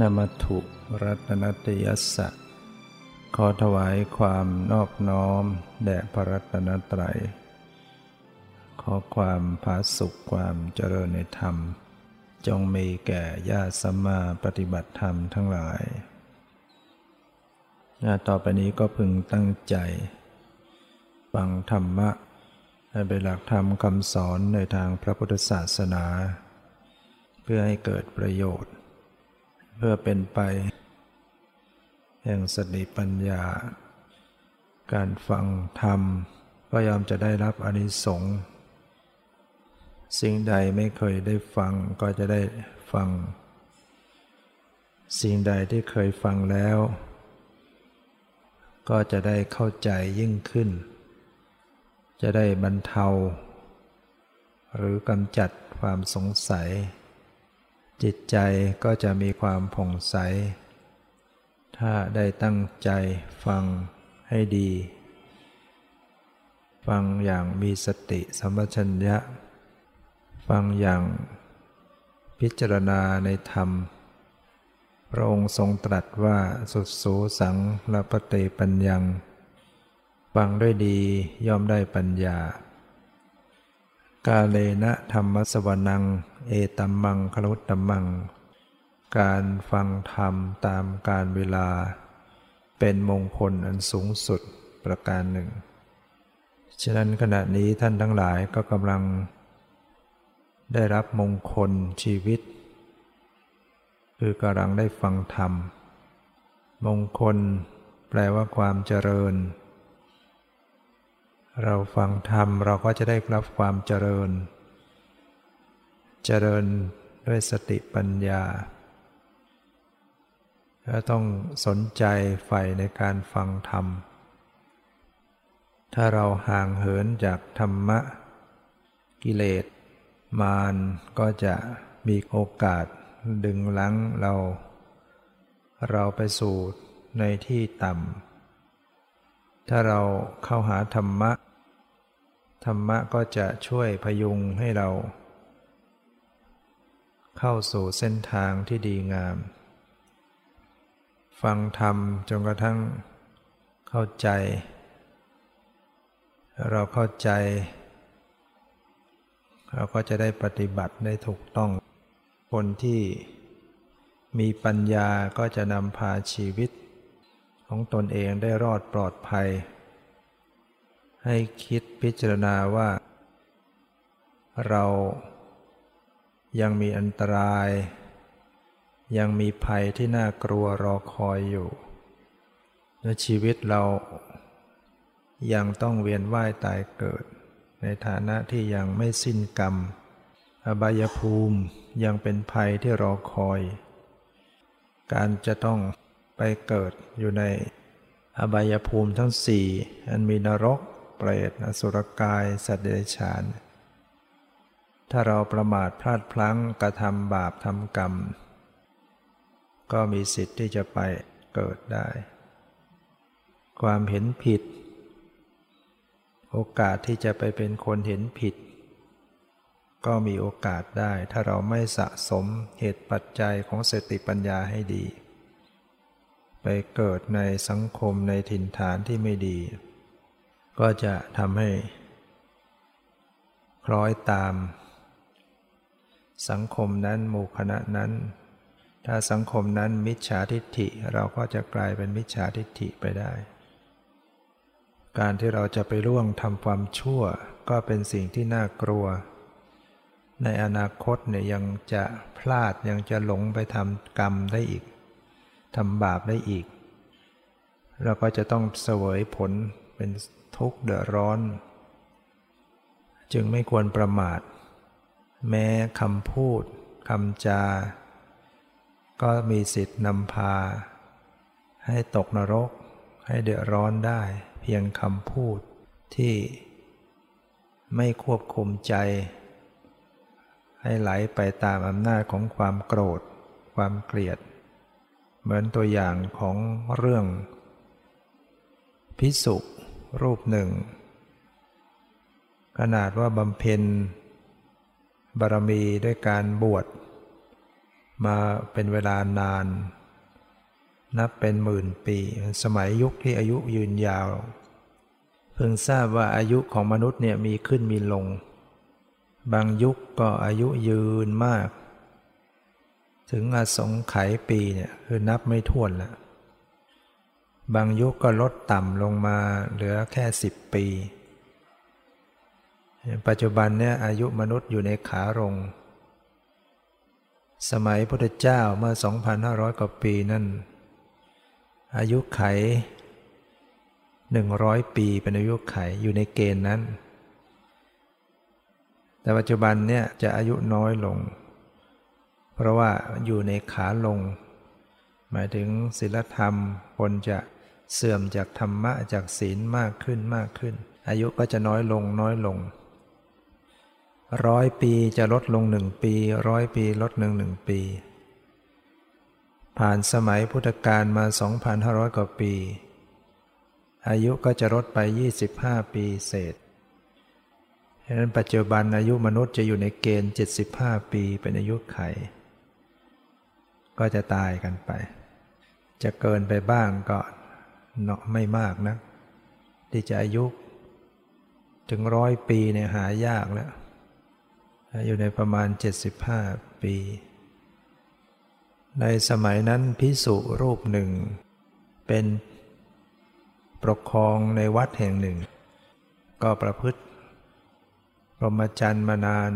นมัถุรัตนตยัสสะขอถวายความนอบน้อม แด่พระรัตนตรัย ขอความผาสุขความเจริญในธรรม จงมีแก่ญาติสัมมาปฏิบัติธรรมทั้งหลาย ต่อไปนี้ก็พึงตั้งใจ ฟังธรรมะให้เป็นหลักธรรมคำสอนในทางพระพุทธศาสนา เพื่อให้เกิดประโยชน์ เพื่อเป็นไป แห่งสติปัญญา การฟังธรรมก็ยอมจะได้รับอนิสงส์สิ่งใดไม่เคยได้ฟังก็จะได้ฟัง สิ่งใดที่เคยฟังแล้ว ก็จะได้เข้าใจยิ่งขึ้น จะได้บรรเทา หรือกำจัดความสงสัย จิตใจก็จะมีความผ่องใส ถ้าได้ตั้งใจฟังให้ดี ฟังอย่างมีสติสัมปชัญญะ ฟังอย่างพิจารณาในธรรม พระองค์ทรงตรัสว่าสุดสูสังละปเตปัญญัง ฟังด้วยดีย่อมได้ปัญญา กาเลนะธรรมสวนัง เอตัมมังคลุตตัมมัง การฟังธรรมตามการเวลา เป็นมงคลอันสูงสุดประการหนึ่ง ฉะนั้นขณะนี้ท่านทั้งหลายก็กำลัง ได้รับมงคลชีวิต คือกำลังได้ฟังธรรม มงคลแปลว่าความเจริญ เราฟังธรรมเราก็จะได้รับความเจริญ เจริญด้วยสติปัญญาและต้องสนใจใฝ่ในการฟังธรรม ถ้าเราห่างเหินจากธรรมะ กิเลส มารก็จะมีโอกาสดึงลังเรา เราไปสู่ในที่ต่ำ ถ้าเราเข้าหาธรรมะ ธรรมะก็จะช่วยพยุงให้เรา เข้าสู่เส้นทางที่ดีงาม ฟังธรรมจนกระทั่งเข้าใจ เราเข้าใจ เราก็จะได้ปฏิบัติได้ถูกต้อง คนที่มีปัญญาก็จะนำพาชีวิต ของตนเองได้รอดปลอดภัย ให้คิดพิจารณาว่า เรายังมีอันตราย ยังมีภัยที่น่ากลัวรอคอยอยู่และชีวิตเรายังต้องเวียนว่ายตายเกิด ในฐานะที่ยังไม่สิ้นกรรม อบายภูมิยังเป็นภัยที่รอคอย การจะต้อง ไปเกิดอยู่ในอบายภูมิทั้งสี่อันมีนรก เปรตอสุรกาย สัตว์เดรัจฉาน ถ้าเราประมาทพลาดพลั้งกระทำบาปทำกรรม ก็มีสิทธิ์ที่จะไปเกิดได้ ความเห็นผิด โอกาสที่จะไปเป็นคนเห็นผิด ก็มีโอกาสได้ถ้าเราไม่สะสมเหตุปัจจัยของสติปัญญาให้ดี ไปเกิดในสังคมในถิ่นฐานที่ไม่ดี ก็จะทำให้ คล้อยตาม สังคมนั้นหมู่คณะนั้น ถ้าสังคมนั้นมิจฉาทิฏฐิเราก็จะกลายเป็นมิจฉาทิฏฐิไปได้ การที่เราจะไปร่วงทำความชั่วก็เป็นสิ่งที่น่ากลัว ในอนาคตเนี่ยยังจะพลาดยังจะหลงไปทำกรรมได้อีก ทำบาปได้อีก เราก็จะต้องเสวยผลเป็นทุกข์เดือดร้อน จึงไม่ควรประมาท แม้คำพูดคำจา ก็มีสิทธิ์นำพา ให้ตกนรก ให้เดือดร้อนได้ เพียงคำพูดที่ไม่ควบคุมใจ ให้ไหลไปตามอำนาจของความโกรธ ความเกลียด เหมือนตัวอย่างของเรื่อง พิสุรูปหนึ่ง ขนาดว่าบำเพ็ญบารมีด้วยการบวช มาเป็นเวลานาน นับเป็นหมื่นปี สมัยยุคที่อายุยืนยาว เพิ่งทราบว่าอายุของมนุษย์เนี่ยมีขึ้นมีลง บางยุคก็อายุยืนมาก ถึงอสงไขยปีเนี่ยคือนับไม่ถ้วนแล้วบางยุคก็ลดต่ำลงมาเหลือแค่สิบปี ปัจจุบันเนี่ยอายุมนุษย์อยู่ในขาลงสมัยพุทธเจ้าเมื่อ 2,500 กว่าปีนั่น อายุไข 100 ปีเป็นอายุไขอยู่ในเกณฑ์นั้น แต่ปัจจุบันเนี่ยจะอายุน้อยลง เพราะว่าอยู่ในขาลง หมายถึงศีลธรรมคนจะเสื่อมจากธรรมะจากศีลมากขึ้นมากขึ้น อายุก็จะน้อยลงน้อยลงร้อยปีจะลดลงหนึ่งปีร้อยปีลดหนึ่งหนึ่งปี ผ่านสมัยพุทธกาลมา 2,500 กว่าปี อายุก็จะลดไป 25 ปีเศษฉะนั้นปัจจุบันอายุมนุษย์จะอยู่ในเกณฑ์ 75 ปีเป็นอายุไข ก็จะตายกันไป จะเกินไปบ้างก็เนาะไม่มากนะที่จะอายุ ถึงร้อยปีเนี่ยหายากแล้ว อยู่ในประมาณ 75 ปี ในสมัยนั้นพิสุรูปหนึ่ง เป็นปกครองในวัดแห่งหนึ่ง ก็ประพฤติพรหมจรรย์มานาน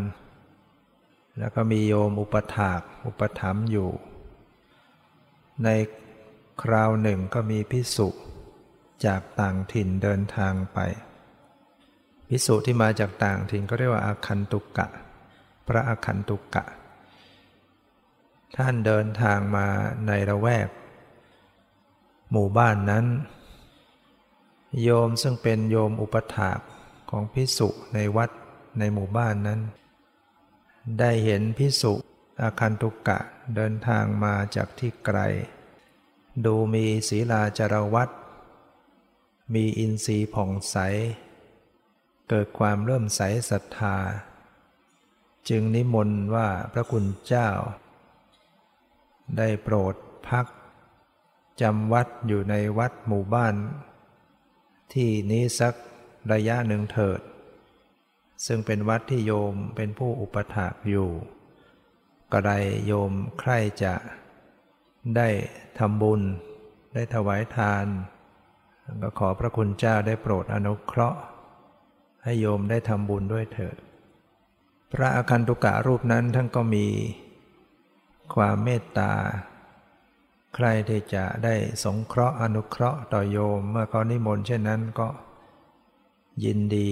แล้วก็มีโยมอุปถาก อุปถัมภ์อยู่ ในคราวหนึ่งก็มีพิสุจากต่างถิ่นเดินทางไป พิสุที่มาจากต่างถิ่นก็เรียกว่าอาคันตุกะ พระอาคันตุกะ ท่านเดินทางมาในระแวก หมู่บ้านนั้น โยมซึ่งเป็นโยมอุปถากของพิสุในวัดในหมู่บ้านนั้น ได้เห็นพิสุอาคันตุกะ เดินทางมาจากที่ไกล ดูมีศีลาจารวัตมีอินทรีย์ผ่องใส เกิดความเริ่มใสศรัทธา จึงนิมนต์ว่าพระคุณเจ้า ได้โปรดพักจำวัดอยู่ในวัดหมู่บ้าน ที่นี้สักระยะหนึ่งเถิด ซึ่งเป็นวัดที่โยมเป็นผู้อุปถากอยู่ ก็ได้โยมใครจะได้ทำบุญ ได้ถวายทาน ก็ขอพระคุณเจ้าได้โปรดอนุเคราะห์ ให้โยมได้ทำบุญด้วยเถิด พระอาคันตุกะรูปนั้นท่านก็มี ความเมตตา ใครที่จะได้สงเคราะห์อนุเคราะห์ต่อโยม เมื่อเขานิมนต์เช่นนั้นก็ยินดี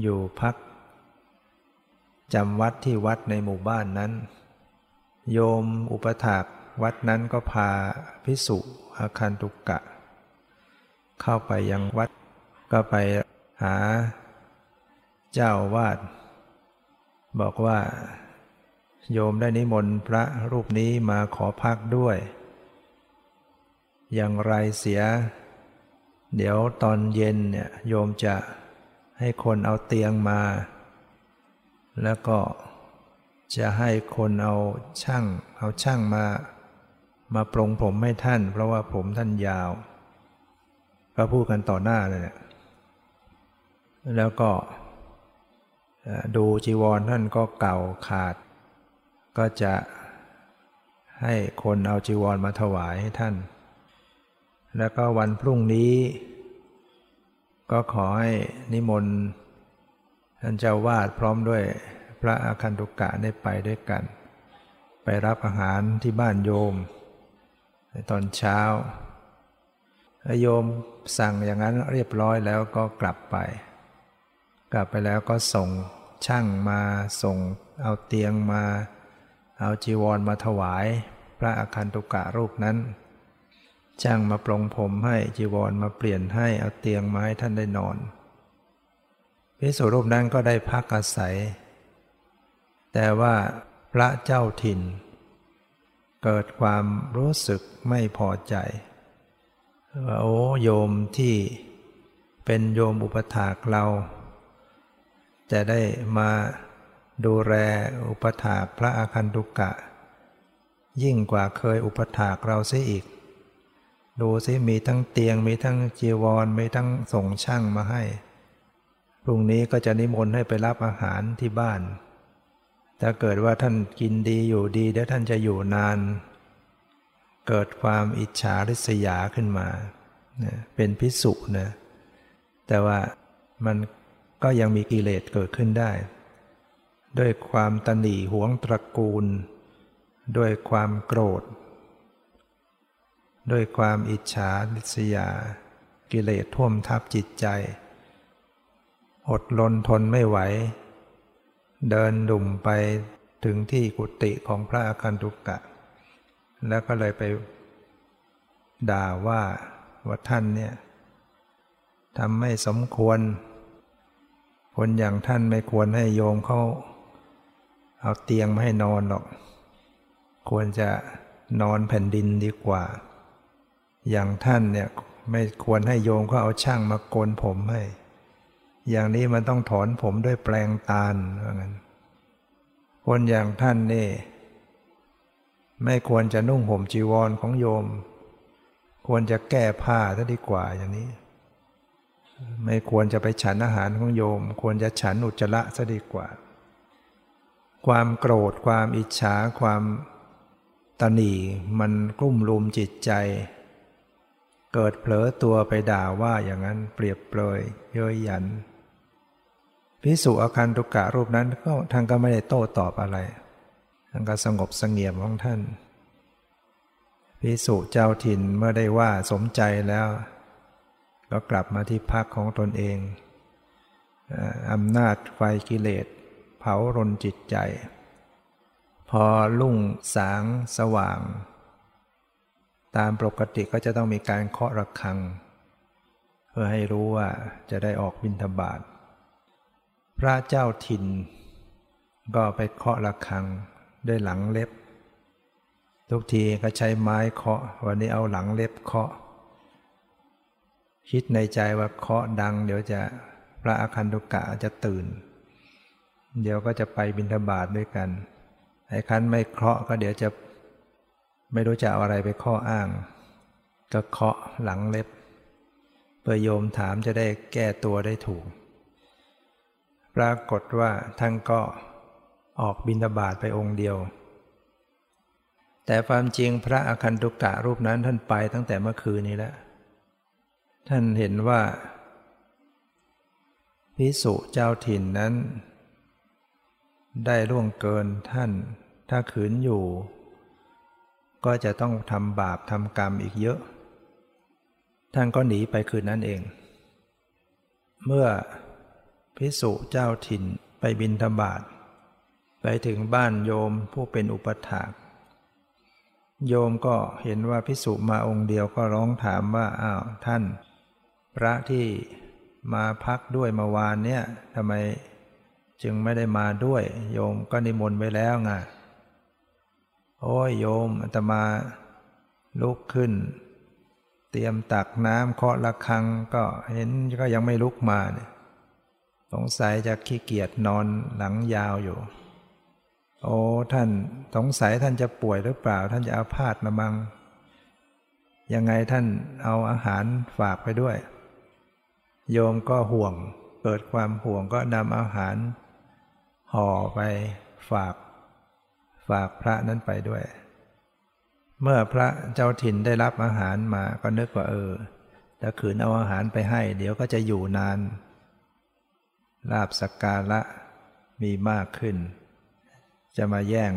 อยู่พัก จำวัดที่วัดในหมู่บ้านนั้น โยมอุปถากวัดนั้นก็พาพิสุอาคันตุกะ เข้าไปยังวัดก็ไปหาเจ้าวาด บอกว่า โยมได้นิมนต์พระรูปนี้มาขอพักด้วย อย่างไรเสีย เดี๋ยวตอนเย็นเนี่ยโยมจะให้คนเอาเตียงมา แล้วก็จะให้คนเอาช่างเอาช่างมา มาปรงผมให้ท่าน เพราะว่าผมท่านยาว ก็พูดกันต่อหน้าเลยเนี่ยแล้วก็ดูจีวรท่านก็เก่าขาด ก็จะให้คนเอาจีวรมาถวายให้ท่าน แล้วก็วันพรุ่งนี้ ก็ขอให้นิมนต์ ท่านเจ้าวาดพร้อมด้วยพระอาคันตุกะได้ไปด้วยกัน ไปรับอาหารที่บ้านโยม ในตอนเช้าโยมสั่งอย่างนั้นเรียบร้อยแล้วก็กลับไป กลับไปแล้วก็ส่งช่างมาส่งเอาเตียงมา เอาจีวรมาถวาย พระอาคันตุกะรูปนั้น ช่างมาปลงผมให้จีวรมาเปลี่ยนให้เอาเตียงมาให้ท่านได้นอน พิสุรูปนั้นก็ได้พักอาศัย แต่ว่าพระเจ้าถิ่น เกิดความรู้สึกไม่พอใจว่าโอ้โยมที่เป็นโยมอุปถากเรา จะได้มาดูแลอุปถากพระอาคันตุกะ ยิ่งกว่าเคยอุปถากเราเสียอีก ดูสิมีทั้งเตียงมีทั้งจีวรมีทั้งส่งช่างมาให้ พรุ่งนี้ก็จะนิมนต์ให้ไปรับอาหารที่บ้าน ถ้าเกิดว่าท่านกินดีอยู่ดีเดี๋ยวท่านจะอยู่นาน เกิดความอิจฉาริษยาขึ้นมา เป็นพิสุนะ แต่ว่ามันก็ยังมีกิเลสเกิดขึ้นได้ ด้วยความตนีหวงตระกูล ด้วยความโกรธ ด้วยความอิจฉาริษยา กิเลสท่วมทับจิตใจ อดลนทนไม่ไหว เดินดุ่มไปถึงที่กุฏิของพระอาคันตุกะ แล้วก็เลยไปด่าว่าว่าท่านเนี่ยทำไม่สมควร คนอย่างท่านไม่ควรให้โยมเขาเอาเตียงมาให้นอนหรอก ควรจะนอนแผ่นดินดีกว่า อย่างท่านเนี่ยไม่ควรให้โยมเขาเอาช่างมาโกนผมให้ อย่างนี้มันต้องถอนผมด้วยแปลงตาลว่างั้นคนอย่างท่านนี่ ไม่ควรจะนุ่งห่มจีวรของโยม ควรจะแก้ผ้าซะดีกว่าอย่างนี้ ไม่ควรจะไปฉันอาหารของโยม ควรจะฉันอุจจาระซะดีกว่า ความโกรธความอิจฉาความตนีมันกลุ่มลุมจิตใจ เกิดเผลอตัวไปด่าว่าอย่างนั้นเปรียบเปรยเย้ยหยัน พิสุอาคันตุกะรูปนั้นก็ท่านก็ไม่ได้โต้ตอบอะไรท่านก็สงบสงเงียมของท่านพิสุเจ้าถิ่นเมื่อได้ว่าสมใจแล้ว ก็กลับมาที่พักของตนเองอำนาจไฟกิเลส เผารนจิตใจ พอลุ่งสางสว่าง ตามปกติก็จะต้องมีการเคาะระฆัง เพื่อให้รู้ว่าจะได้ออกบิณฑบาต พระเจ้าถิ่น ก็ไปเคาะระฆังด้วยหลังเล็บ ทุกทีก็ใช้ไม้เคาะ วันนี้เอาหลังเล็บเคาะ คิดในใจว่าเคาะดัง เดี๋ยวจะพระอาคันตุกะจะตื่น เดี๋ยวก็จะไปบิณฑบาตด้วยกัน ไอ้คันไม่เคาะก็เดี๋ยวจะไม่รู้จะเอาอะไรไปข้ออ้าง ก็เคาะหลังเล็บ เพื่อโยมถามจะได้แก้ตัวได้ถูก ปรากฏว่าท่านก็ออกบินาบาตไปองค์เดียว แต่ความจริงพระอคันตุกะรูปนั้นท่านไปตั้งแต่เมื่อคืนนี้แล้ว ท่านเห็นว่า พิสุเจ้าถิ่นนั้น ได้ล่วงเกินท่าน ถ้าขืนอยู่ ก็จะต้องทำบาปทำกรรมอีกเยอะ ท่านก็หนีไปคืนนั้นเอง เมื่อ พิสุเจ้าถิ่นไปบินธบาตไปถึงบ้านโยมผู้เป็นอุปถาก โยมก็เห็นว่าพิสุมาองค์เดียวก็ร้องถามว่าอ้าวท่าน พระที่มาพักด้วยเมาวานเนี่ยทำไมจึงไม่ได้มาด้วย โยมก็นิมนต์ไว้แล้วไงโอ้ยโยมอาตมาลุกขึ้น เตรียมตักน้ำเคาะระฆังก็เห็นก็ยังไม่ลุกมาเนี่ย สงสัยจะขี้เกียจนอนหลังยาวอยู่ โอ้ท่านสงสัยท่านจะป่วยหรือเปล่า ท่านจะอาพาธมาบัง ยังไงท่านเอาอาหารฝากไปด้วย โยมก็ห่วงเปิดความห่วงก็นำอาหาร ห่อไปฝาก ฝากพระนั้นไปด้วย เมื่อพระเจ้าถิ่นได้รับอาหารมาก็นึกว่าเออถ้าขืนเอาอาหารไปให้ เดี๋ยวก็จะอยู่นาน ลาบสักการะมีมากขึ้น จะมาแย่ง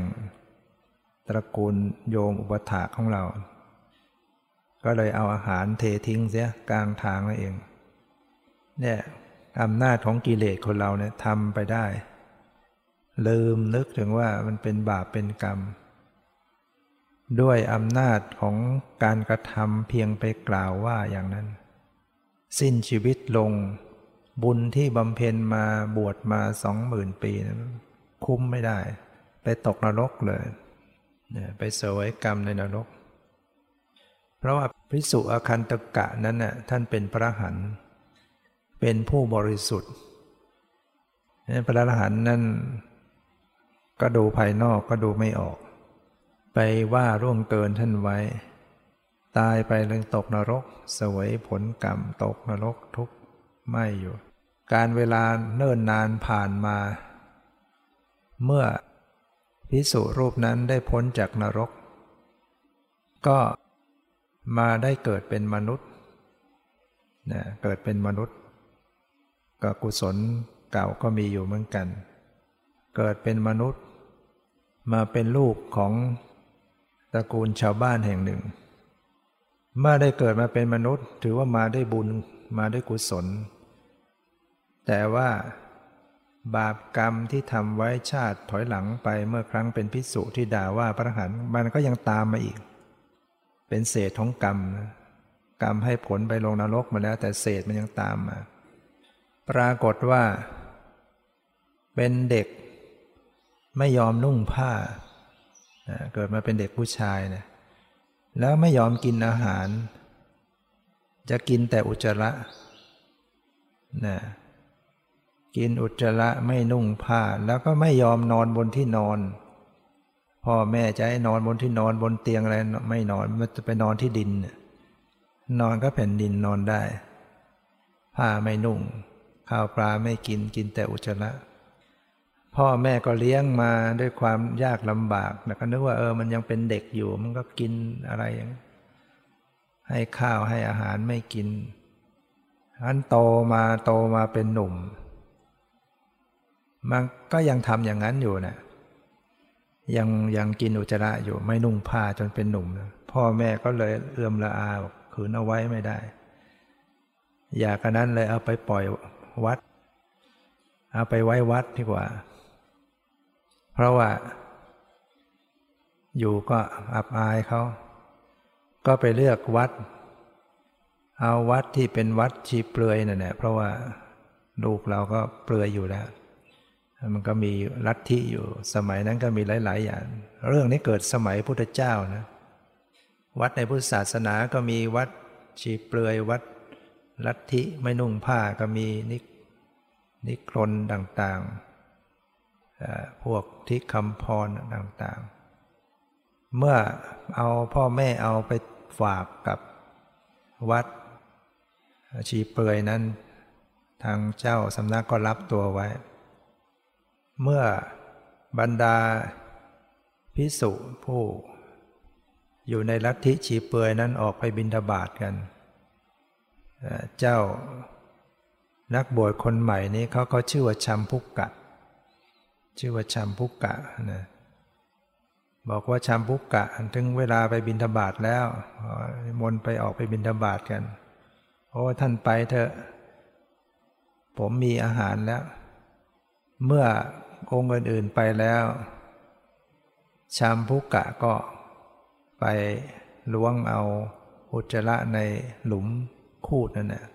ตระกูลโยมอุปถาของเรา ก็เลยเอาอาหารเททิ้งเสียกลางทางนั่นเอง เนี่ยอำนาจของกิเลสคนเราเนี่ยทำไปได้ ลืมนึกถึงว่ามันเป็นบาปเป็นกรรม ด้วยอำนาจของการกระทำเพียงไปกล่าวว่าอย่างนั้น สิ้นชีวิตลง บุญที่บำเพ็ญมาบวชมาสองหมื่นปีนะคุ้มไม่ได้ ไปตกนรกเลยไปเสวยกรรมในนรก เพราะว่าพิสุอาคันตกะนั้นน่ะท่านเป็นพระหันเป็นผู้บริสุทธิ์พระอรหันนั้นก็ดูภายนอกก็ดูไม่ออก ไปว่าร่วงเกินท่านไว้ ตายไปเลยตกนรก สวยผลกรรมตกนรกทุกไม่อยู่ การเวลาเนิ่นนานผ่านมา เมื่อพิสุรูปนั้นได้พ้นจากนรก ก็มาได้เกิดเป็นมนุษย์นะเกิดเป็นมนุษย์ ก็กุศลเก่าก็มีอยู่เหมือนกัน เกิดเป็นมนุษย์ มาเป็นลูกของตระกูลชาวบ้านแห่งหนึ่ง เมื่อได้เกิดมาเป็นมนุษย์ ถือว่ามาได้บุญมาได้กุศล แต่ว่าบาปกรรมที่ทำไว้ชาติถอยหลังไปเมื่อครั้งเป็นพิสุที่ด่าว่าพระหันมันก็ยังตามมาอีก เป็นเศษของกรรมกรรมให้ผลไปลงนรกมาแล้ว แต่เศษมันยังตามมา ปรากฏว่า เป็นเด็ก ไม่ยอมนุ่งผ้าเกิดมาเป็นเด็กผู้ชายนะแล้วไม่ยอมกินอาหาร จะกินแต่อุจจาระนะ กินอุจจาระไม่นุ่งผ้าแล้วก็ไม่ยอมนอนบนที่นอน พ่อแม่จะให้นอนบนที่นอนบนเตียงอะไรไม่นอนมันจะไปนอนที่ดิน นอนก็แผ่นดินนอนได้ ผ้าไม่นุ่ง ข้าวปลาไม่กินกินแต่อุจจาระพ่อแม่ก็เลี้ยงมาด้วยความยากลำบากแต่ก็นึกว่าเออมันยังเป็นเด็กอยู่ มันก็กินอะไรอย่างให้ข้าวให้อาหารไม่กินอันโตมาโตมาเป็นหนุ่ม มันก็ยังทำอย่างนั้นอยู่นะยังยังกินอุจจาระอยู่ไม่นุ่งผ้าจนเป็นหนุ่มนะพ่อแม่ก็เลยเอื้อมละอาขืนเอาไว้ไม่ได้ อยากกันนั้นเลยเอาไปปล่อยวัด เอาไปไว้วัดดีกว่า เพราะว่า อยู่ก็อับอายเขา ก็ไปเลือกวัด เอาวัดที่เป็นวัดชีเปลือยนั่นแหละเพราะว่าลูกเราก็เปลือยอยู่แล้ว มันก็มีลัทธิอยู่สมัยนั้นก็มีหลาย ๆ อย่าง เรื่องนี้เกิดสมัยพุทธเจ้านะ วัดในพุทธศาสนาก็มีวัดชีเปลือยวัดลัทธิไม่นุ่งผ้าก็มีนินิครนต่างๆ พวกทิคำพรต่างๆ เมื่อเอาพ่อแม่เอาไปฝากกับวัดชีเปลือยนั้น ทางเจ้าสำนักก็รับตัวไว้ เมื่อบรรดาพิสุผู้ อยู่ในลัทธิชีเปือยนั้นออกไปบินทบาทกัน เจ้านักบวชคนใหม่นี้เขาก็ชื่อว่าชัมพุกกะ ชื่อว่าชัมพุกกะนะบอกว่าชัมพุกกะถึงเวลาไปบินทบาทแล้วมนไปออกไปบินทบาทกัน โอ้ท่านไปเถอะ ผมมีอาหารแล้ว เมื่อ องค์อื่นๆไปแล้วชามพุกะก็ไปล้วงเอาอุจจาระในหลุมคูดนั่นแหละ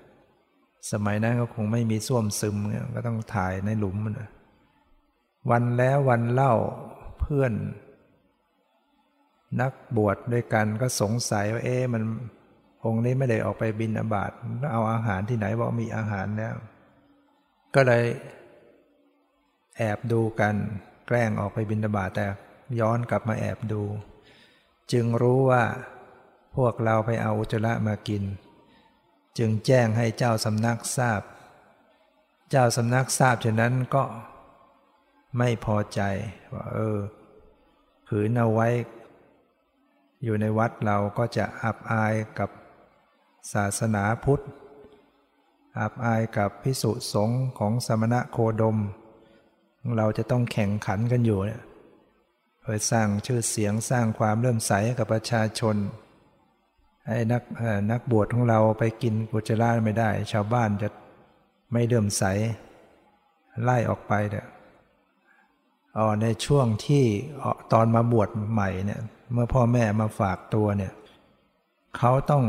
สมัยนั้นก็คงไม่มีส้วมซึมก็ต้องถ่ายในหลุมนะวันแล้ววันเล่าเพื่อน นักบวชด้วยกันก็สงสัยว่าเอ๊ะมันองค์นี้ไม่ได้ออกไปบินอบาตเอาอาหารที่ไหนบอกมีอาหารแล้ว ก็เลย แอบดูกันแกล้งออกไปบินบาตแต่ย้อนกลับมาแอบดู จึงรู้ว่าพวกเราไปเอาอุจจาระมากิน จึงแจ้งให้เจ้าสำนักทราบ เจ้าสำนักทราบฉะนั้นก็ไม่พอใจว่าเออผืนเอาไว้ อยู่ในวัดเราก็จะอับอายกับศาสนาพุทธ อับอายกับพิสุสงฆ์ของสมณะโคดม เราจะต้องแข่งขันกันอยู่เนี่ยเพื่อสร้างชื่อเสียงสร้างความเริ่มใสกับประชาชนให้นักนักบวชของเราไปกินกุจราไม่ได้ ชาวบ้านจะไม่เริ่มใส ไล่ออกไปเด้ออ๋อในช่วงที่ตอนมาบวชใหม่เนี่ย เมื่อพ่อแม่มาฝากตัวเนี่ยเขาต้อง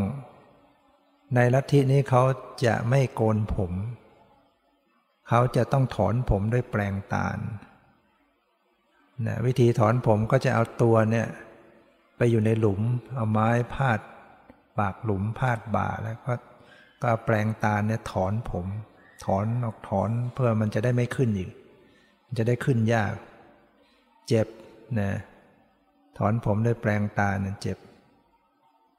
ในลัทธินี้เขาจะไม่โกนผม เขาจะต้องถอนผมด้วยแปลงตาลนะวิธีถอนผมก็จะเอาตัวเนี่ยไปอยู่ในหลุม เอาไม้พาดปากหลุมพาดบ่าแล้วก็ก็แปลงตาเนี่ยถอนผม ถอนออกถอนเพื่อมันจะได้ไม่ขึ้นอีกจะได้ขึ้นยาก เจ็บนะถอนผมด้วยแปลงตาเนี่ยเจ็บ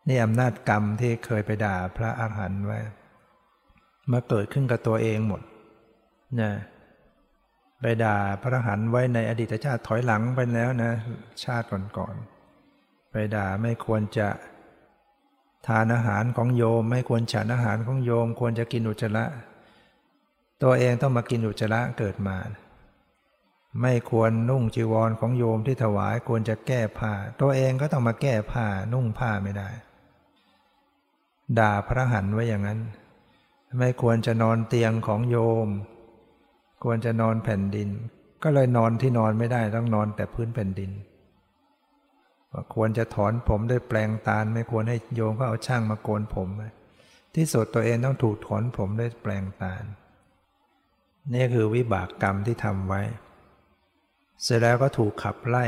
นี่อำนาจกรรมที่เคยไปด่าพระอาหารหันต์ไว้มาเกิดขึ้นกับตัวเองหมด นะไปด่าพระหันไว้ในอดีตชาติถอยหลังไปแล้วนะ ชาติก่อนๆไปด่าไม่ควรจะทานอาหารของโยม ไม่ควรฉันอาหารของโยม ควรจะกินอุจจาระ ตัวเองต้องมากินอุจจาระเกิดมา ไม่ควรนุ่งจีวรของโยมที่ถวายควรจะแก้ผ้า ตัวเองก็ต้องมาแก้ผ้านุ่งผ้าไม่ได้ ด่าพระหันไว้อย่างนั้น ไม่ควรจะนอนเตียงของโยม ควรจะนอนแผ่นดิน ก็เลยนอนที่นอนไม่ได้ต้องนอนแต่พื้นแผ่นดินควรจะถอนผมด้วยแปลงตาล ไม่ควรให้โยมก็เอาช่างมาโกนผม ที่สุดตัวเองต้องถูกถอนผมด้วยแปลงตาล นี่คือวิบากกรรมที่ทำไว้ เสร็จแล้วก็ถูกขับไล่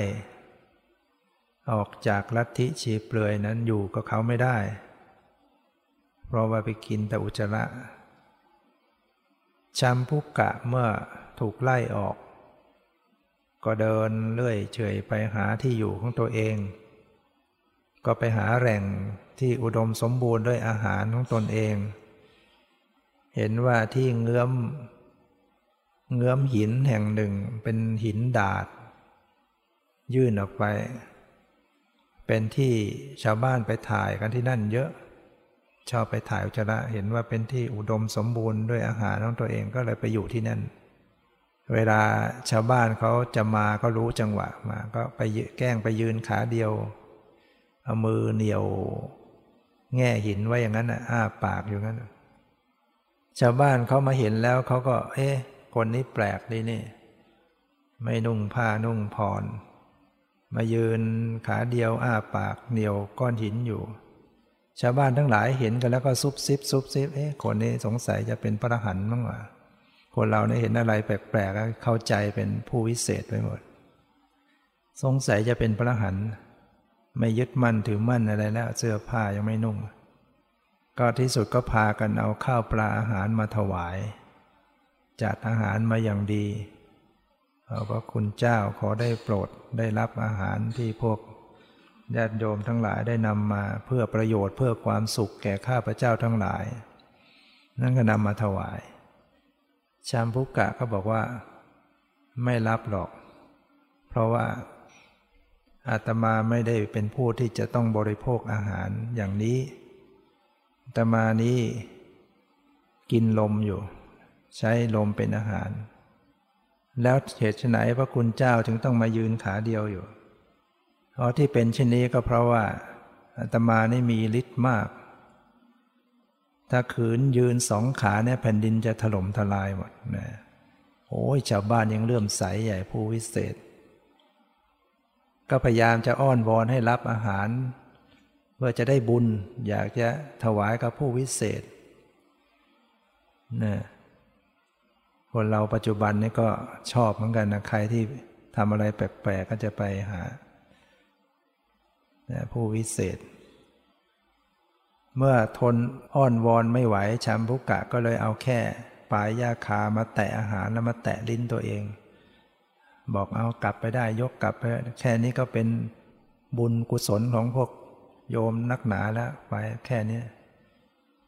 ออกจากลัทธิชีเปลือยนั้นอยู่กับเขาไม่ได้ เพราะว่าไปกินแต่อุจจาระ ชัมพุกะเมื่อถูกไล่ออก ก็เดินเลื่อยเฉยไปหาที่อยู่ของตัวเอง ก็ไปหาแหล่งที่อุดมสมบูรณ์ด้วยอาหารของตนเอง เห็นว่าที่เงื้อม เงื้อมหินแห่งหนึ่งเป็นหินดาด ยื่นออกไป เป็นที่ชาวบ้านไปถ่ายกันที่นั่นเยอะ ชอบไปถ่ายอุจจาระเห็นว่าเป็นที่อุดมสมบูรณ์ด้วยอาหารของตัวเองก็เลยไปอยู่ที่นั่น เวลาชาวบ้านเขาจะมาก็รู้จังหวะมาก็ไปแกล้งไปยืนขาเดียวเอามือเหนียว แง่หินไว้อย่างนั้นอะอ้าปากอยู่งั้นชาวบ้านเขามาเห็นแล้วเขาก็ เอ๊ะ คนนี้แปลกดีนี่ ไม่นุ่งผ้านุ่งผ่อน มายืนขาเดียวอ้าปากเหนียวก้อนหินอยู่ ชาวบ้านทั้งหลายเห็นกันแล้วก็ซุบซิบซุบซิบเอ๊ะคนนี้สงสัยจะเป็นพระหันมั้งวะคนเราเนี่ยเห็นอะไรแปลกๆก็เข้าใจเป็นผู้วิเศษไปหมด สงสัยจะเป็นพระหันไม่ยึดมั่นถือมั่นอะไรแล้ว เสื้อผ้ายังไม่นุ่ง ก็ที่สุดก็พากันเอาข้าวปลาอาหารมาถวาย จัดอาหารมาอย่างดีเราก็คุณเจ้าขอได้โปรดได้รับอาหารที่พวก ญาติโยมทั้งหลายได้นำมาเพื่อประโยชน์เพื่อความสุขแก่ข้าพเจ้าทั้งหลาย นั่นก็นำมาถวาย ชามพุกกะก็บอกว่า ไม่รับหรอก เพราะว่าอาตมาไม่ได้เป็นผู้ที่จะต้องบริโภคอาหารอย่างนี้อาตมานี้กินลมอยู่ ใช้ลมเป็นอาหาร แล้วเหตุไหนพระคุณเจ้าถึงต้องมายืนขาเดียวอยู่ เพราะที่เป็นเช่นนี้ก็เพราะว่าอาตมานี่มีฤทธิ์มาก ถ้าขืนยืนสองขาเนี่ยแผ่นดินจะถล่มทลายหมดนะโอ้ยชาวบ้านยังเลื่อมใสใหญ่ผู้วิเศษ ก็พยายามจะอ้อนวอนให้รับอาหาร เพื่อจะได้บุญ อยากจะถวายกับผู้วิเศษนะคนเราปัจจุบันนี่ก็ชอบเหมือนกันนะใครที่ทำอะไรแปลกๆก็จะไปหา ผู้วิเศษ เมื่อทนอ้อนวอนไม่ไหวชัมพุกะก็เลยเอาแค่ปลายยาคามาแตะอาหารแล้วมาแตะลิ้นตัวเอง บอกเอากลับไปได้ยกกลับไปแค่นี้ก็เป็นบุญกุศลของพวกโยมนักหนาแล้วไปแค่นี้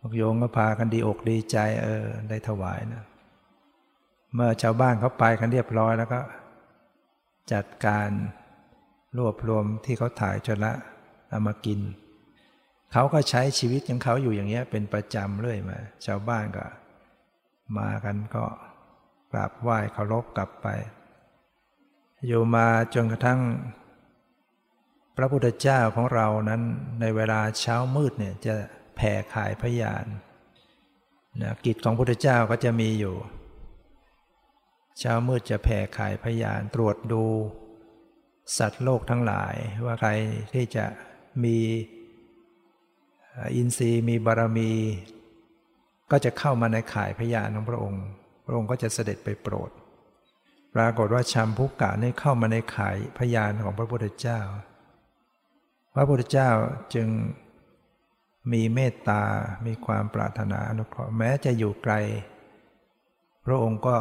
พวกโยมก็พากันดีอกดีใจเออได้ถวายนะเมื่อชาวบ้านเขาไปกันเรียบร้อยแล้วก็ จัดการ รวบรวมที่เขาถ่ายจนละเอามากิน เขาก็ใช้ชีวิตของเขาอยู่อย่างเงี้ย เป็นประจำเรื่อยมา ชาวบ้านก็ มากันก็กราบไหว้เคารพกลับไป อยู่มาจนกระทั่ง พระพุทธเจ้าของเรานั้นในเวลาเช้ามืดเนี่ยจะแผ่ขายพยานนะกิจของพุทธเจ้าก็จะมีอยู่ เช้ามืดจะแผ่ขายพยานตรวจดู สัตว์โลกทั้งหลายว่าใครที่จะมีอินทรีย์มีบารมี ก็จะเข้ามาในข่ายพยานของพระองค์ พระองค์ก็จะเสด็จไปโปรด ปรากฏว่าชัมพุกกะนี่เข้ามาในข่ายพยานของพระพุทธเจ้า พระพุทธเจ้าจึงมีเมตตา มีความปรารถนาอนุเคราะห์แม้จะอยู่ไกล พระองค์ก็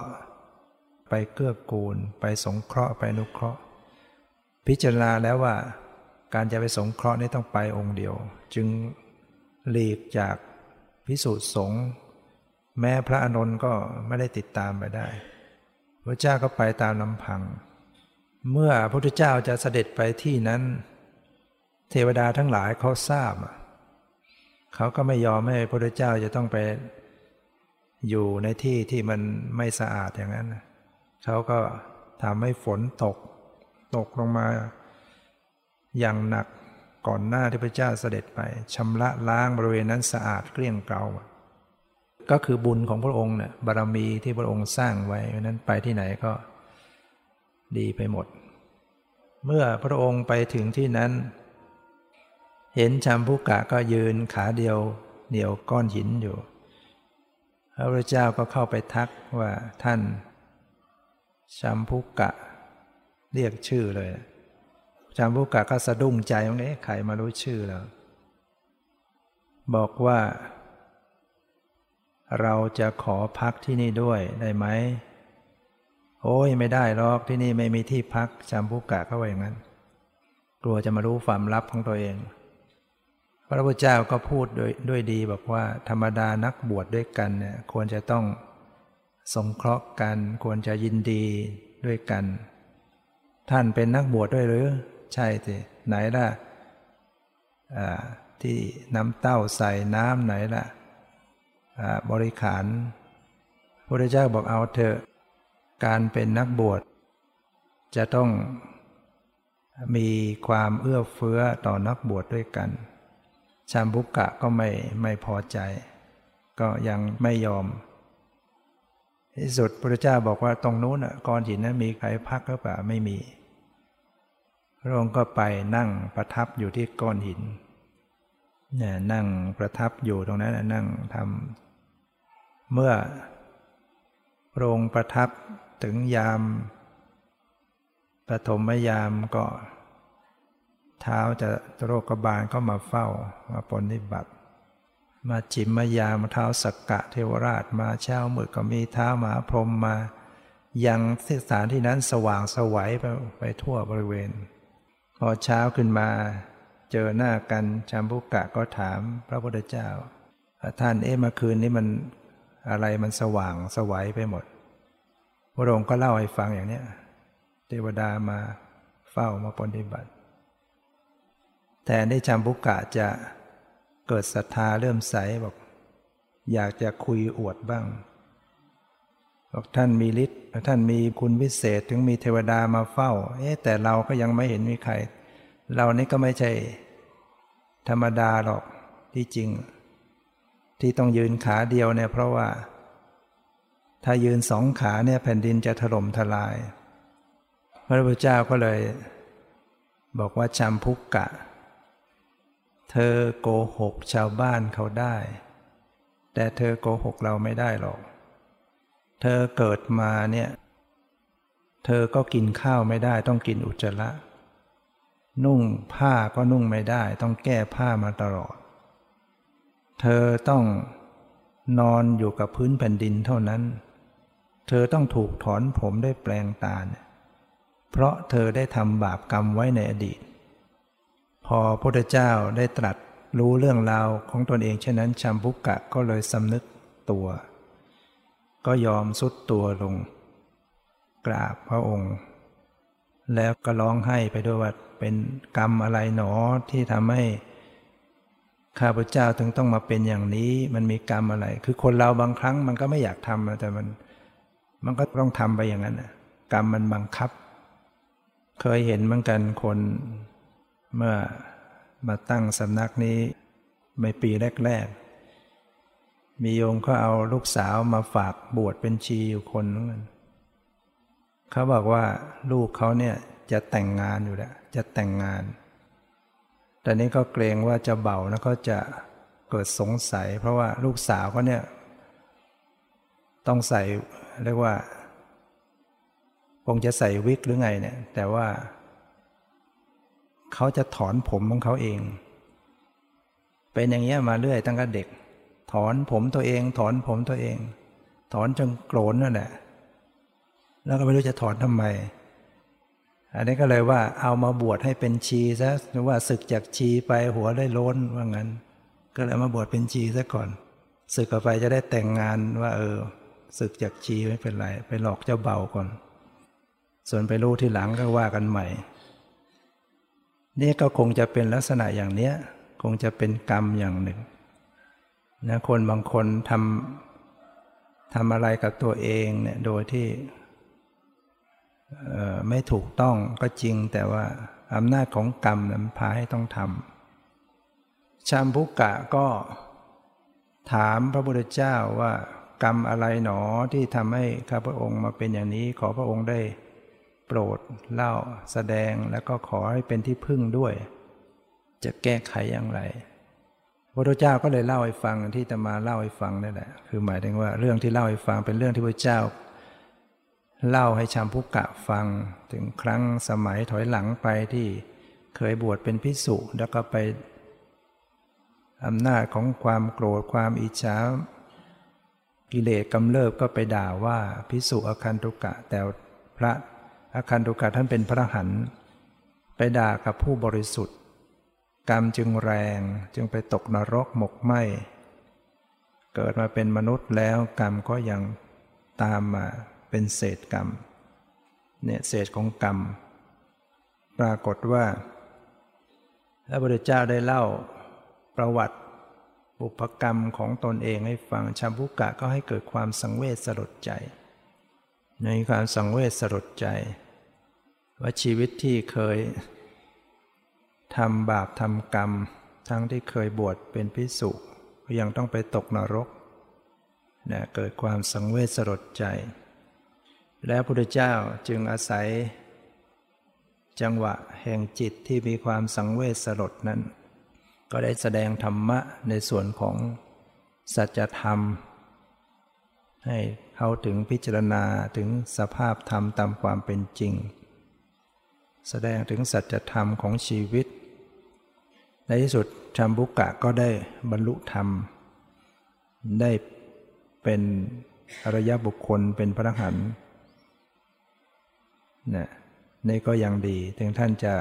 ไปเกื้อกูล ไปสงเคราะห์ ไปนุเคราะห์ พิจารณาแล้วว่าการจะไปสงเคราะห์นี่ต้องไปองค์เดียว จึงหลีกจากพิสูจน์สงฆ์แม้พระอานนท์ก็ไม่ได้ติดตามไปได้ พระเจ้าก็ไปตามลำพัง เมื่อพระพุทธเจ้าจะเสด็จไปที่นั้น เทวดาทั้งหลายเขาทราบ เขาก็ไม่ยอมให้พระพุทธเจ้าจะต้องไป อยู่ในที่ที่มันไม่สะอาดอย่างนั้น เขาก็ทำให้ฝนตก ตกลงมาอย่างหนักก่อนหน้าที่พระเจ้าเสด็จไปชำระล้างบริเวณนั้นสะอาดเกลี้ยงเกลาก็คือบุญของพระองค์เนี่ยบารมีที่พระองค์สร้างไว้นั้นไปที่ไหนก็ดีไปหมด เมื่อพระองค์ไปถึงที่นั้น เห็นชัมพุกะก็ยืนขาเดียวเหนียวก้อนหินอยู่ พระพุทธเจ้าก็เข้าไปทักว่าท่านชัมพุกะ เรียกชื่อเลยชัมพุกะก็สะดุ้งใจว่าเอ๊ะใครมารู้ชื่อแล้ว บอกว่า เราจะขอพักที่นี่ด้วยได้ไหม โอ้ยไม่ได้หรอกที่นี่ไม่มีที่พักจำพุกะเขาว่าอย่างนั้น กลัวจะมารู้ความลับของตัวเอง พระพุทธเจ้าก็พูดด้วยด้วยดีบอกว่า ธรรมดานักบวชดด้วยกันเนี่ยควรจะต้องสงเคราะห์กันควรจะยินดีด้วยกัน ท่านเป็นนักบวชดด้วยหรือ ใช่สิไหนล่ะที่น้ำเต้าใส่น้ำไหนล่ะบริขารพระเจ้าบอกเอาเถอะ การเป็นนักบวช จะต้องมีความเอื้อเฟื้อต่อนักบวชดด้วยกันชามบุกกะก็ไม่ไม่พอใจ ก็ยังไม่ยอมที่สุดพระเจ้าบอกว่าตรงนู้นก้อนหินนั้นมีใครพักหรือเปล่าไม่มี ระองค์ก็ไปนั่งประทับอยู่ที่ก้อนหินเนี่ยนั่งประทับอยู่ตรงนั้นนั่งทำเมื่อพระองค์ประทับถึงยามปฐมยามก็ เท้าจะโรคบาลก็มาเฝ้ามาปนิบัติ มาจิมมายามเท้าสักกะเทวราชมาเช้ามืดก็มีเท้าหมาพรมมายังสถานที่นั้นสว่างสวัยไปไปทั่วบริเวณ พอเช้าขึ้นมาเจอหน้ากันชัมพุกะก็ถามพระพุทธเจ้า ท่านเอ๊ะเมื่อคืนนี้มันอะไรมันสว่างสวัยไปหมด พระองค์ก็เล่าให้ฟังอย่างนี้เทวดามาเฝ้ามาปฏิบัติแต่ได้จำบุกะจะเกิดศรัทธาเริ่มใสบอก อยากจะคุยอวดบ้าง บอกท่านมีฤทธิ์ท่านมีคุณวิเศษถึงมีเทวดามาเฝ้า เอ๊แต่เราก็ยังไม่เห็นมีใคร เรานี่ก็ไม่ใช่ ธรรมดาหรอกที่จริง ที่ต้องยืนขาเดียวเนี่ยเพราะว่า ถ้ายืนสองขาเนี่ยแผ่นดินจะถล่มทลาย พระพุทธเจ้าก็เลย บอกว่าจำพุกกะ เธอโกหกชาวบ้านเขาได้ แต่เธอโกหกเราไม่ได้หรอก เธอเกิดมาเนี่ย เธอก็กินข้าวไม่ได้ ต้องกินอุจจาระ นุ่งผ้าก็นุ่งไม่ได้ ต้องแก้ผ้ามาตลอด เธอต้องนอนอยู่กับพื้นแผ่นดินเท่านั้น เธอต้องถูกถอนผมด้วยแปลงตาเพราะเธอได้ทำบาปกรรมไว้ในอดีต พอพระพุทธเจ้าได้ตรัสรู้เรื่องราวของตนเองเช่นนั้นชัมพุกะก็เลยสำนึกตัว ก็ยอมสุดตัวลง กราบพระองค์ แล้วก็ร้องไห้ไปด้วยว่าเป็นกรรมอะไรหนอที่ทำให้ข้าพเจ้าถึงต้องมาเป็นอย่างนี้ มันมีกรรมอะไร คือคนเราบางครั้งมันก็ไม่อยากทำแต่มัน มันก็ต้องทำไปอย่างนั้นกรรมมันบังคับ เคยเห็นเหมือนกันคนเมื่อมาตั้งสำนักนี้ในปีแรก ๆ มีโยมก็เอาลูกสาวมาฝากบวชเป็นชีอยู่คนนึงเขาบอกว่าลูกเขาเนี่ยจะแต่งงานอยู่แล้วจะแต่งงาน แต่นี้ก็เกรงว่าจะเบาแล้วก็จะเกิดสงสัย เพราะว่าลูกสาวเขาเนี่ย ต้องใส่เรียกว่า คงจะใส่วิกหรือไงเนี่ย แต่ว่า เขาจะถอนผมของเขาเอง เป็นอย่างเงี้ยมาเรื่อยตั้งแต่เด็ก ถอนผมตัวเอง ถอนผมตัวเอง ถอนจนโกรนนั่นแหละแล้วก็ไม่รู้จะถอนทำไม อันนี้ก็เลยว่าเอามาบวชให้เป็นชีซะหรือว่าศึกจากชีไปหัวได้ล้นว่างั้น ก็เลยมาบวชเป็นชีซะก่อนศึกออกไปจะได้แต่งงานว่า เออศึกจากชีไม่เป็นไร ไปหลอกเจ้าเบาก่อน ส่วนไปรู้ที่หลังก็ว่ากันใหม่ นี่ก็คงจะเป็นลักษณะอย่างเนี้ย คงจะเป็นกรรมอย่างหนึ่ง นะคนบางคนทำทำอะไรกับตัวเองเนี่ยโดยที่ไม่ถูกต้องก็จริงแต่ว่าอำนาจของกรรมนั้นพาให้ต้องทำชามพุกะก็ถามพระพุทธเจ้าว่ากรรมอะไรหนอที่ทำให้ข้าพระองค์มาเป็นอย่างนี้ขอพระองค์ได้โปรดเล่าแสดงแล้วก็ขอให้เป็นที่พึ่งด้วย จะแก้ไขอย่างไร พระพุทธเจ้าก็เลยเล่าให้ฟังที่จะมาเล่าให้ฟังนั่นแหละคือหมายถึงว่าเรื่องที่เล่าให้ฟังเป็นเรื่องที่พระเจ้า เล่าให้ชามพุกะฟังถึงครั้งสมัยถอยหลังไปที่เคยบวชเป็นพิสุแล้วก็ไปอำนาจของความโกรธความอิจฉากิเลสกำเริบก็ไปด่าว่าพิสุอคันตุกะ แต่พระอคันตุกะท่านเป็นพระหันไปด่ากับผู้บริสุทธิ์ กรรมจึงแรงจึงไปตกนรกหมกไหมเกิดมาเป็นมนุษย์แล้วกรรมก็ยังตามมาเป็นเศษกรรมเนี่ยเศษของกรรม ปรากฏว่า พระพุทธเจ้าได้เล่าประวัติบุพกรรมของตนเองให้ฟังชัมพุกะก็ให้เกิดความสังเวชสลดใจ ในความสังเวชสลดใจ ว่าชีวิตที่เคย ทำบาปทำกรรม ทั้งที่เคยบวชเป็นพิสุยังต้องไปตกนรกนะเกิดความสังเวชสลดใจ แล้วพระพุทธเจ้าจึงอาศัย จังหวะแห่งจิตที่มีความสังเวชสลดนั้น ก็ได้แสดงธรรมะในส่วนของสัจธรรม ให้เขาถึงพิจารณาถึงสภาพธรรมตามความเป็นจริง แสดงถึงสัจธรรมของชีวิต ในที่สุดชัมบุกะก็ได้บรรลุธรรม ได้เป็นอริยบุคคลเป็นพระหันนะนี่ก็ยังดี ถึงท่านจะ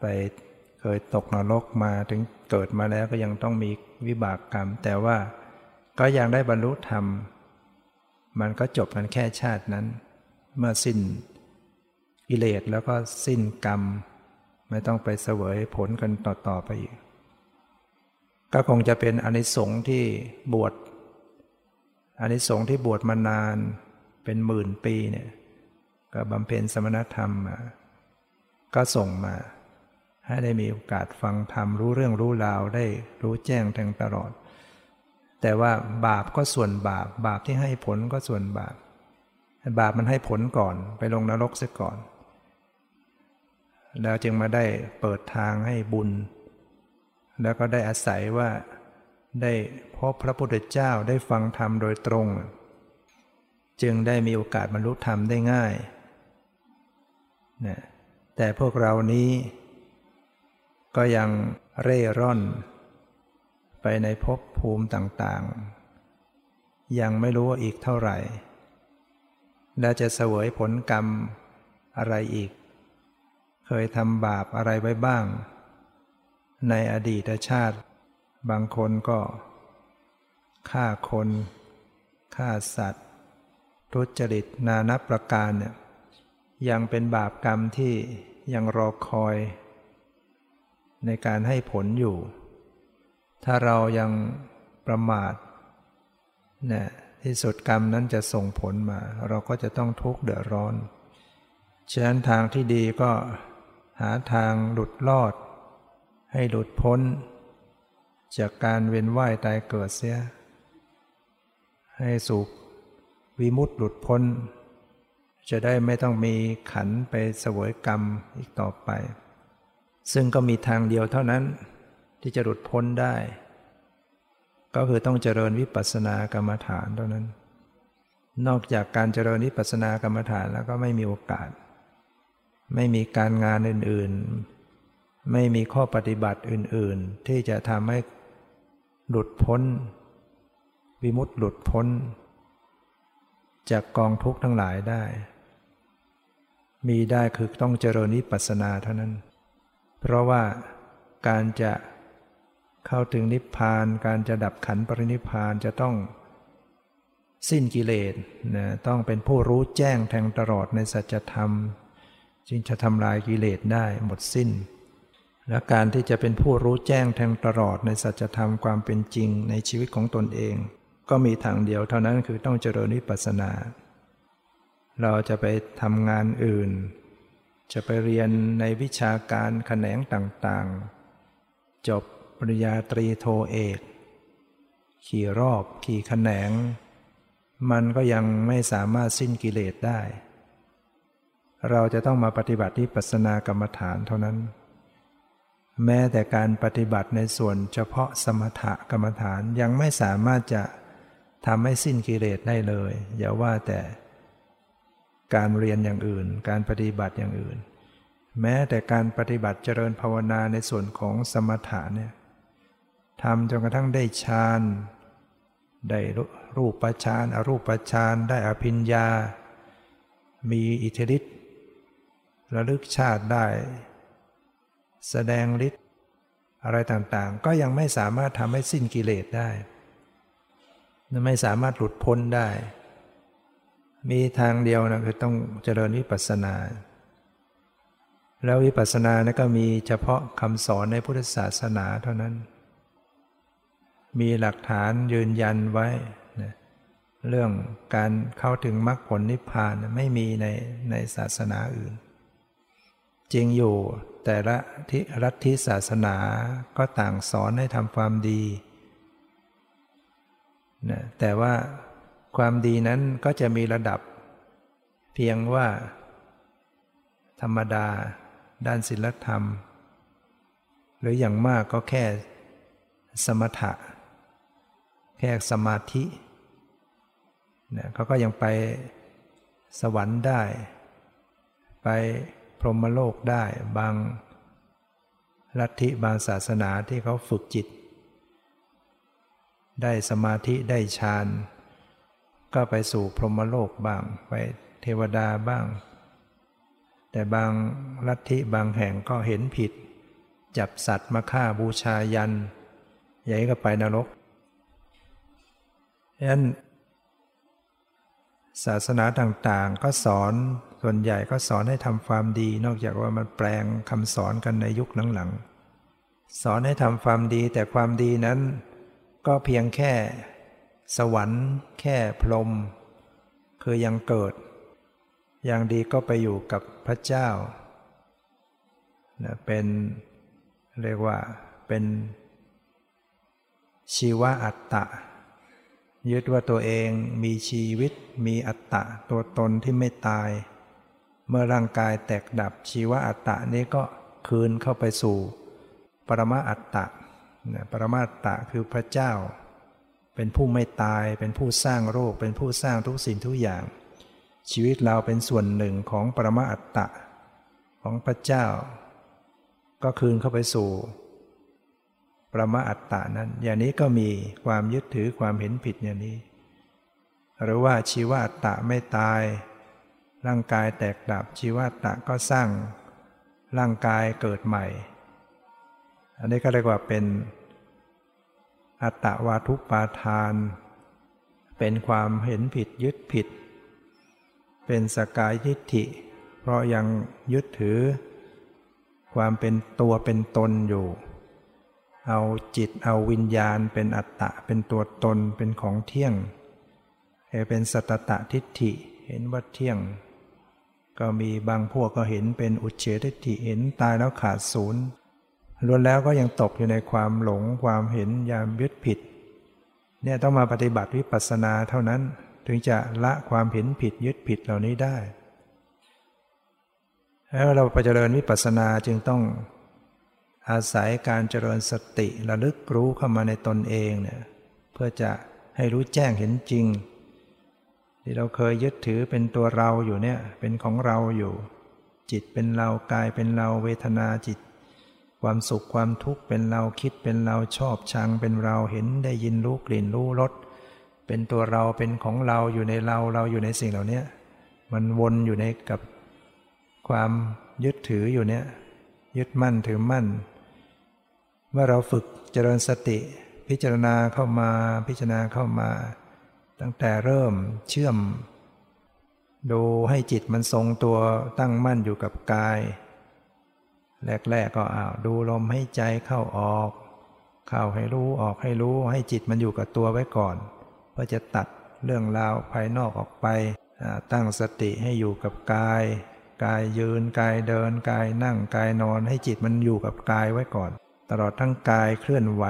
ไปเคยตกนรกมาถึงเกิดมาแล้วก็ยังต้องมีวิบากกรรม แต่ว่าก็ยังได้บรรลุธรรม มันก็จบกันแค่ชาตินั้น เมื่อสิ้นกิเลสแล้วก็สิ้นกรรม ไม่ต้องไปเสวยผลกันต่อๆไปอีก ก็คงจะเป็นอนิสงส์ที่บวชอนิสงส์ที่บวชมานานเป็นหมื่นปีเนี่ยก็บำเพ็ญสมณธรรมมา ก็ส่งมา ให้ได้มีโอกาสฟังธรรมรู้เรื่องรู้ราวได้รู้แจ้งทั้งตลอด แต่ว่าบาปก็ส่วนบาป บาปที่ให้ผลก็ส่วนบาป บาปมันให้ผลก่อนไปลงนรกเสียก่อน แล้วจึงมาได้เปิดทางให้บุญ แล้วก็ได้อาศัยว่าได้พบพระพุทธเจ้าได้ฟังธรรมโดยตรง จึงได้มีโอกาสบรรลุธรรมได้ง่ายนะแต่พวกเรานี้ ก็ยังเร่ร่อน ไปในภพภูมิต่างๆ ยังไม่รู้ว่าอีกเท่าไหร่ และจะเสวยผลกรรมอะไรอีก เคยทำบาปอะไรไว้บ้าง ในอดีตชาติ บางคนก็ฆ่าคนฆ่าสัตว์ ทุจริตนานับประการเนี่ยยังเป็นบาปกรรมที่ยังรอคอย ในการให้ผลอยู่ ถ้าเรายังประมาทเนี่ยที่สุดกรรมนั้นจะส่งผลมา เราก็จะต้องทุกข์เดือดร้อน ฉะนั้นทางที่ดีก็ หาทางหลุดรอด ให้หลุดพ้น จากการเวียนว่ายตายเกิดเสีย ให้สุขวิมุตติหลุดพ้น จะได้ไม่ต้องมีขันไปเสวยกรรมอีกต่อไป ซึ่งก็มีทางเดียวเท่านั้นที่จะหลุดพ้นได้ ก็คือต้องเจริญวิปัสสนากรรมฐานเท่านั้น นอกจากการเจริญวิปัสสนากรรมฐานแล้วก็ไม่มีโอกาส ไม่มีการงานอื่นๆ ไม่มีข้อปฏิบัติอื่นๆ ที่จะทำให้หลุดพ้น วิมุตติหลุดพ้น จากกองทุกข์ทั้งหลายได้ มีได้คือต้องเจริญวิปัสสนาเท่านั้น เพราะว่าการจะเข้าถึงนิพพาน การจะดับขันปรินิพพานจะต้องสิ้นกิเลสนะต้องเป็นผู้รู้แจ้งแทงตลอดในสัจธรรม จึงจะทำลายกิเลสได้หมดสิ้น และการที่จะเป็นผู้รู้แจ้งแทงตลอดในสัจธรรมความเป็นจริงในชีวิตของตนเอง ก็มีทางเดียวเท่านั้นคือต้องเจริญวิปัสสนา เราจะไปทำงานอื่น จะไปเรียนในวิชาการแขนงต่างๆ จบปริญญาตรีโทเอก ขี่รอบขี่แขนง มันก็ยังไม่สามารถสิ้นกิเลสได้ เราจะต้องมาปฏิบัติที่ปัสนากรรมฐานเท่านั้น แม้แต่การปฏิบัติในส่วนเฉพาะสมถกรรมฐานยังไม่สามารถจะทำให้สิ้นกิเลสได้เลย อย่าว่าแต่การเรียนอย่างอื่น การปฏิบัติอย่างอื่น แม้แต่การปฏิบัติเจริญภาวนาในส่วนของสมถะเนี่ยทำจนกระทั่งได้ฌานได้รูปฌานอรูปฌานได้อภิญญา มีอิทธิฤทธิ์ ระลึกชาติได้ แสดงฤทธิ์อะไรต่างๆ ก็ยังไม่สามารถทำให้สิ้นกิเลสได้ ไม่สามารถหลุดพ้นได้ มีทางเดียวนะคือต้องเจริญวิปัสสนา แล้ววิปัสสนานะก็มีเฉพาะคำสอนในพุทธศาสนาเท่านั้น มีหลักฐานยืนยันไว้นะเรื่องการเข้าถึงมรรคผลนิพพานไม่มีในในศาสนาอื่น จริงอยู่ แต่ละทิรัฐทิศาสนาก็ต่างสอนให้ทำความดีนะแต่ว่าความดีนั้นก็จะมีระดับ เพียงว่า ธรรมดา ด้านศีลธรรม หรืออย่างมากก็แค่สมถะ แค่สมาธิเนี่ยเขาก็ยังไปสวรรค์ได้ ไป รหมโลกได้บางลัทธิบางศาสนาที่เขาฝึกจิต ได้สมาธิได้ฌานก็ไปสู่พรหมโลกบ้างไปเทวดาบ้าง แต่บางลัทธิบางแห่งก็เห็นผิด จับสัตว์มาฆ่าบูชายันใหญ่ก็ไปนรกฉะนั้นศาสนาต่างๆก็สอน ส่วนใหญ่ก็สอนให้ทำความดี นอกจากว่ามันแปลงคำสอนกันในยุคหลังๆสอนให้ทำความดีแต่ความดีนั้น ก็เพียงแค่ สวรรค์ แค่พรหมคือยังเกิด อย่างดีก็ไปอยู่กับพระเจ้าเป็นเรียกว่าเป็นชีวะอัตตะ ยึดว่าตัวเองมีชีวิตมีอัตตะ ตัวตนที่ไม่ตาย เมื่อร่างกายแตกดับชีวะอัตตะนี้ก็คืนเข้าไปสู่ ปรมาอัตตะปรมาอัตตะคือพระเจ้า เป็นผู้ไม่ตายเป็นผู้สร้างโรคเป็นผู้สร้างทุกสิ่งทุกอย่าง ชีวิตเราเป็นส่วนหนึ่งของปรมาอัตตะของพระเจ้า ก็คืนเข้าไปสู่ ปรมาอัตตานั้น อย่างนี้ก็มีความยึดถือความเห็นผิดอย่างนี้ หรือว่าชีวอัตตะไม่ตาย ร่างกายแตกดับชีวอัตตะก็สร้าง ร่างกายเกิดใหม่ อันนี้ก็เรียกว่าเป็น อัตตวาทุปาทาน เป็นความเห็นผิดยึดผิด เป็นสกายทิฏฐิ เพราะยังยึดถือ ความเป็นตัวเป็นตนอยู่ เอาจิตเอาวิญญาณ เป็นอัตตะเป็นตัวตนเป็นของเที่ยงเป็นสัตตะทิฏฐิเห็นว่าเที่ยง ก็มีบางพวกก็เห็นเป็นอุเฉทิฏฐิเห็นตายแล้วขาดศูนย์ล้วนแล้วก็ยังตกอยู่ในความหลงความเห็นยามยึดผิดเนี่ยต้องมาปฏิบัติวิปัสสนาเท่านั้น ถึงจะละความเห็นผิดยึดผิดเหล่านี้ได้แล้วเราไปเจริญวิปัสสนาจึงต้องอาศัยการเจริญสติระลึกรู้เข้ามาในตนเองเนี่ยเพื่อจะให้รู้แจ้งเห็นจริง ที่เราเคยยึดถือเป็นตัวเราอยู่เนี่ย เป็นของเราอยู่ จิตเป็นเรากายเป็นเราเวทนาจิต ความสุขความทุกข์เป็นเราคิดเป็นเราชอบชังเป็นเราเห็นได้ยินรู้กลิ่นรู้รสเป็นตัวเราเป็นของเราอยู่ในเราเราอยู่ในสิ่งเหล่านี้มันวนอยู่ในกับความยึดถืออยู่เนี่ย ยึดมั่นถือมั่นเมื่อเราฝึกเจริญสติ พิจารณาเข้ามาพิจารณาเข้ามา ตั้งแต่เริ่มเชื่อม ดูให้จิตมันทรงตัวตั้งมั่นอยู่กับกาย แรก ๆ ก็อ้าวดูลมให้ใจเข้าออก เข้าให้รู้ออกให้รู้ให้จิตมันอยู่กับตัวไว้ก่อนเพื่อจะตัดเรื่องราวภายนอกออกไป ตั้งสติให้อยู่กับกาย กายยืนกายเดิน กายนั่งกายนอนให้จิตมันอยู่กับกายไว้ก่อน ตลอดทั้งกายเคลื่อนไหว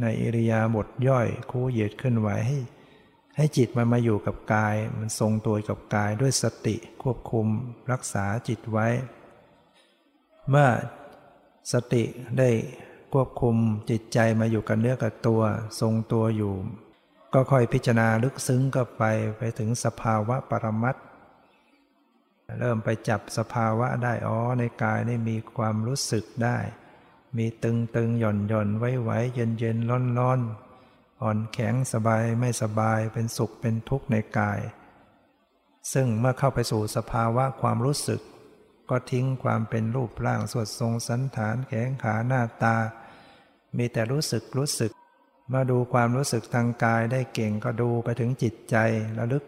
ในอิริยาบถย่อยคู่เหยียดเคลื่อนไหวให้ ให้จิตมันมาอยู่กับกาย มันทรงตัวกับกายด้วยสติควบคุมรักษาจิตไว้ เมื่อสติได้ควบคุมจิตใจมาอยู่กับเนื้อกับตัว ทรงตัวอยู่ ก็ค่อยพิจารณาลึกซึ้งก็ไปไปถึงสภาวะปรมัตเริ่มไปจับสภาวะได้อ๋อในกายนี่มีความรู้สึกได้ มีตึงตึงหย่อนหย่อนไว้ไว้เย็นเย็นร้อนร้อน อ่อนแข็งสบายไม่สบายเป็นสุขเป็นทุกข์ในกาย ซึ่งเมื่อเข้าไปสู่สภาวะความรู้สึก ก็ทิ้งความเป็นรูปร่างสวดทรงสันฐานแขงขาหน้าตา มีแต่รู้สึกรู้สึกมาดูความรู้สึกทางกายได้เก่งก็ดูไปถึงจิตใจระลึก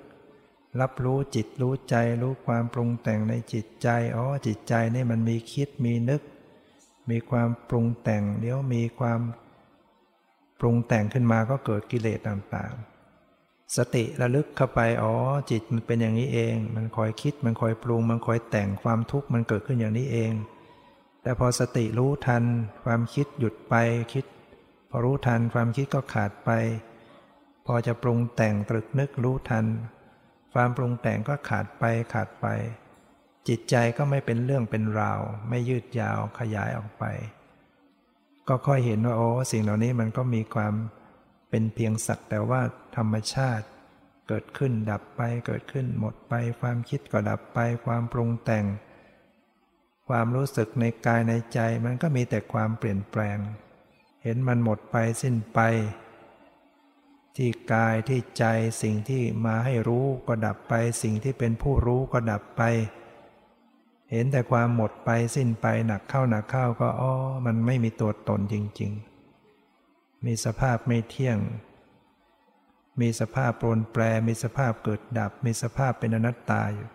รับรู้จิตรู้ใจรู้ความปรุงแต่งในจิตใจอ๋อจิตใจนี่มันมีคิดมีนึก มีความปรุงแต่งเดี๋ยวมีความ ปรุงแต่งขึ้นมาก็เกิดกิเลสต่างๆ สติระลึกเข้าไปอ๋อจิตมันเป็นอย่างนี้เอง มันคอยคิดมันคอยปรุง มันคอยแต่งความทุกข์มันเกิดขึ้นอย่างนี้เอง แต่พอสติรู้ทัน ความคิดหยุดไปคิด พอรู้ทันความคิดก็ขาดไป พอจะปรุงแต่งตรึกนึกรู้ทัน ความปรุงแต่งก็ขาดไปขาดไป จิตใจก็ไม่เป็นเรื่องเป็นราว ไม่ยืดยาวขยายออกไป ก็ค่อยเห็นว่าโอ้สิ่งเหล่านี้มันก็มีความเป็นเพียงสักแต่ว่าธรรมชาติ เกิดขึ้นดับไปเกิดขึ้นหมดไป ความคิดก็ดับไปความปรุงแต่ง ความรู้สึกในกายในใจมันก็มีแต่ความเปลี่ยนแปลง เห็นมันหมดไปสิ้นไป ที่กายที่ใจสิ่งที่มาให้รู้ก็ดับไป สิ่งที่เป็นผู้รู้ก็ดับไป เห็นแต่ความหมดไปสิ้นไปหนักเข้าหนักเข้าก็อ๋อมันไม่มีตัวตนจริง ๆ มีสภาพไม่เที่ยง มีสภาพปรนแปร มีสภาพเกิดดับ มีสภาพเป็นอนัตตาอยู่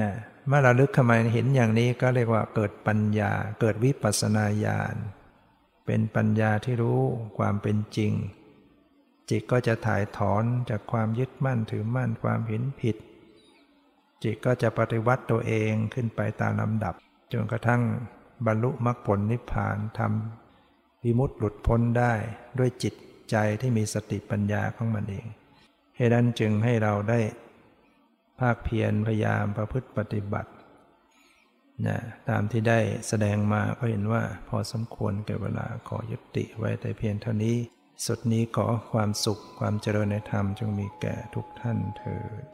นะเมื่อเราลึกเข้ามาเห็นอย่างนี้ก็เรียกว่าเกิดปัญญา เกิดวิปัสสนาญาณเป็นปัญญาที่รู้ความเป็นจริง จิตก็จะถ่ายถอนจากความยึดมั่นถือมั่นความเห็นผิด จิตก็จะปฏิวัติตัวเองขึ้นไปตามลำดับ จนกระทั่งบรรลุมรรคผลนิพพานทำวิมุตติหลุดพ้นได้ด้วยจิตใจที่มีสติปัญญาของมันเองเหตุนั้นจึงให้เราได้ภาคเพียรพยายามประพฤติปฏิบัตินะตามที่ได้แสดงมาก็เห็นว่าพอสมควรแก่เวลาขอยุติไว้แต่เพียงเท่านี้ สุดนี้ขอความสุขความเจริญในธรรมจงมีแก่ทุกท่านเถิด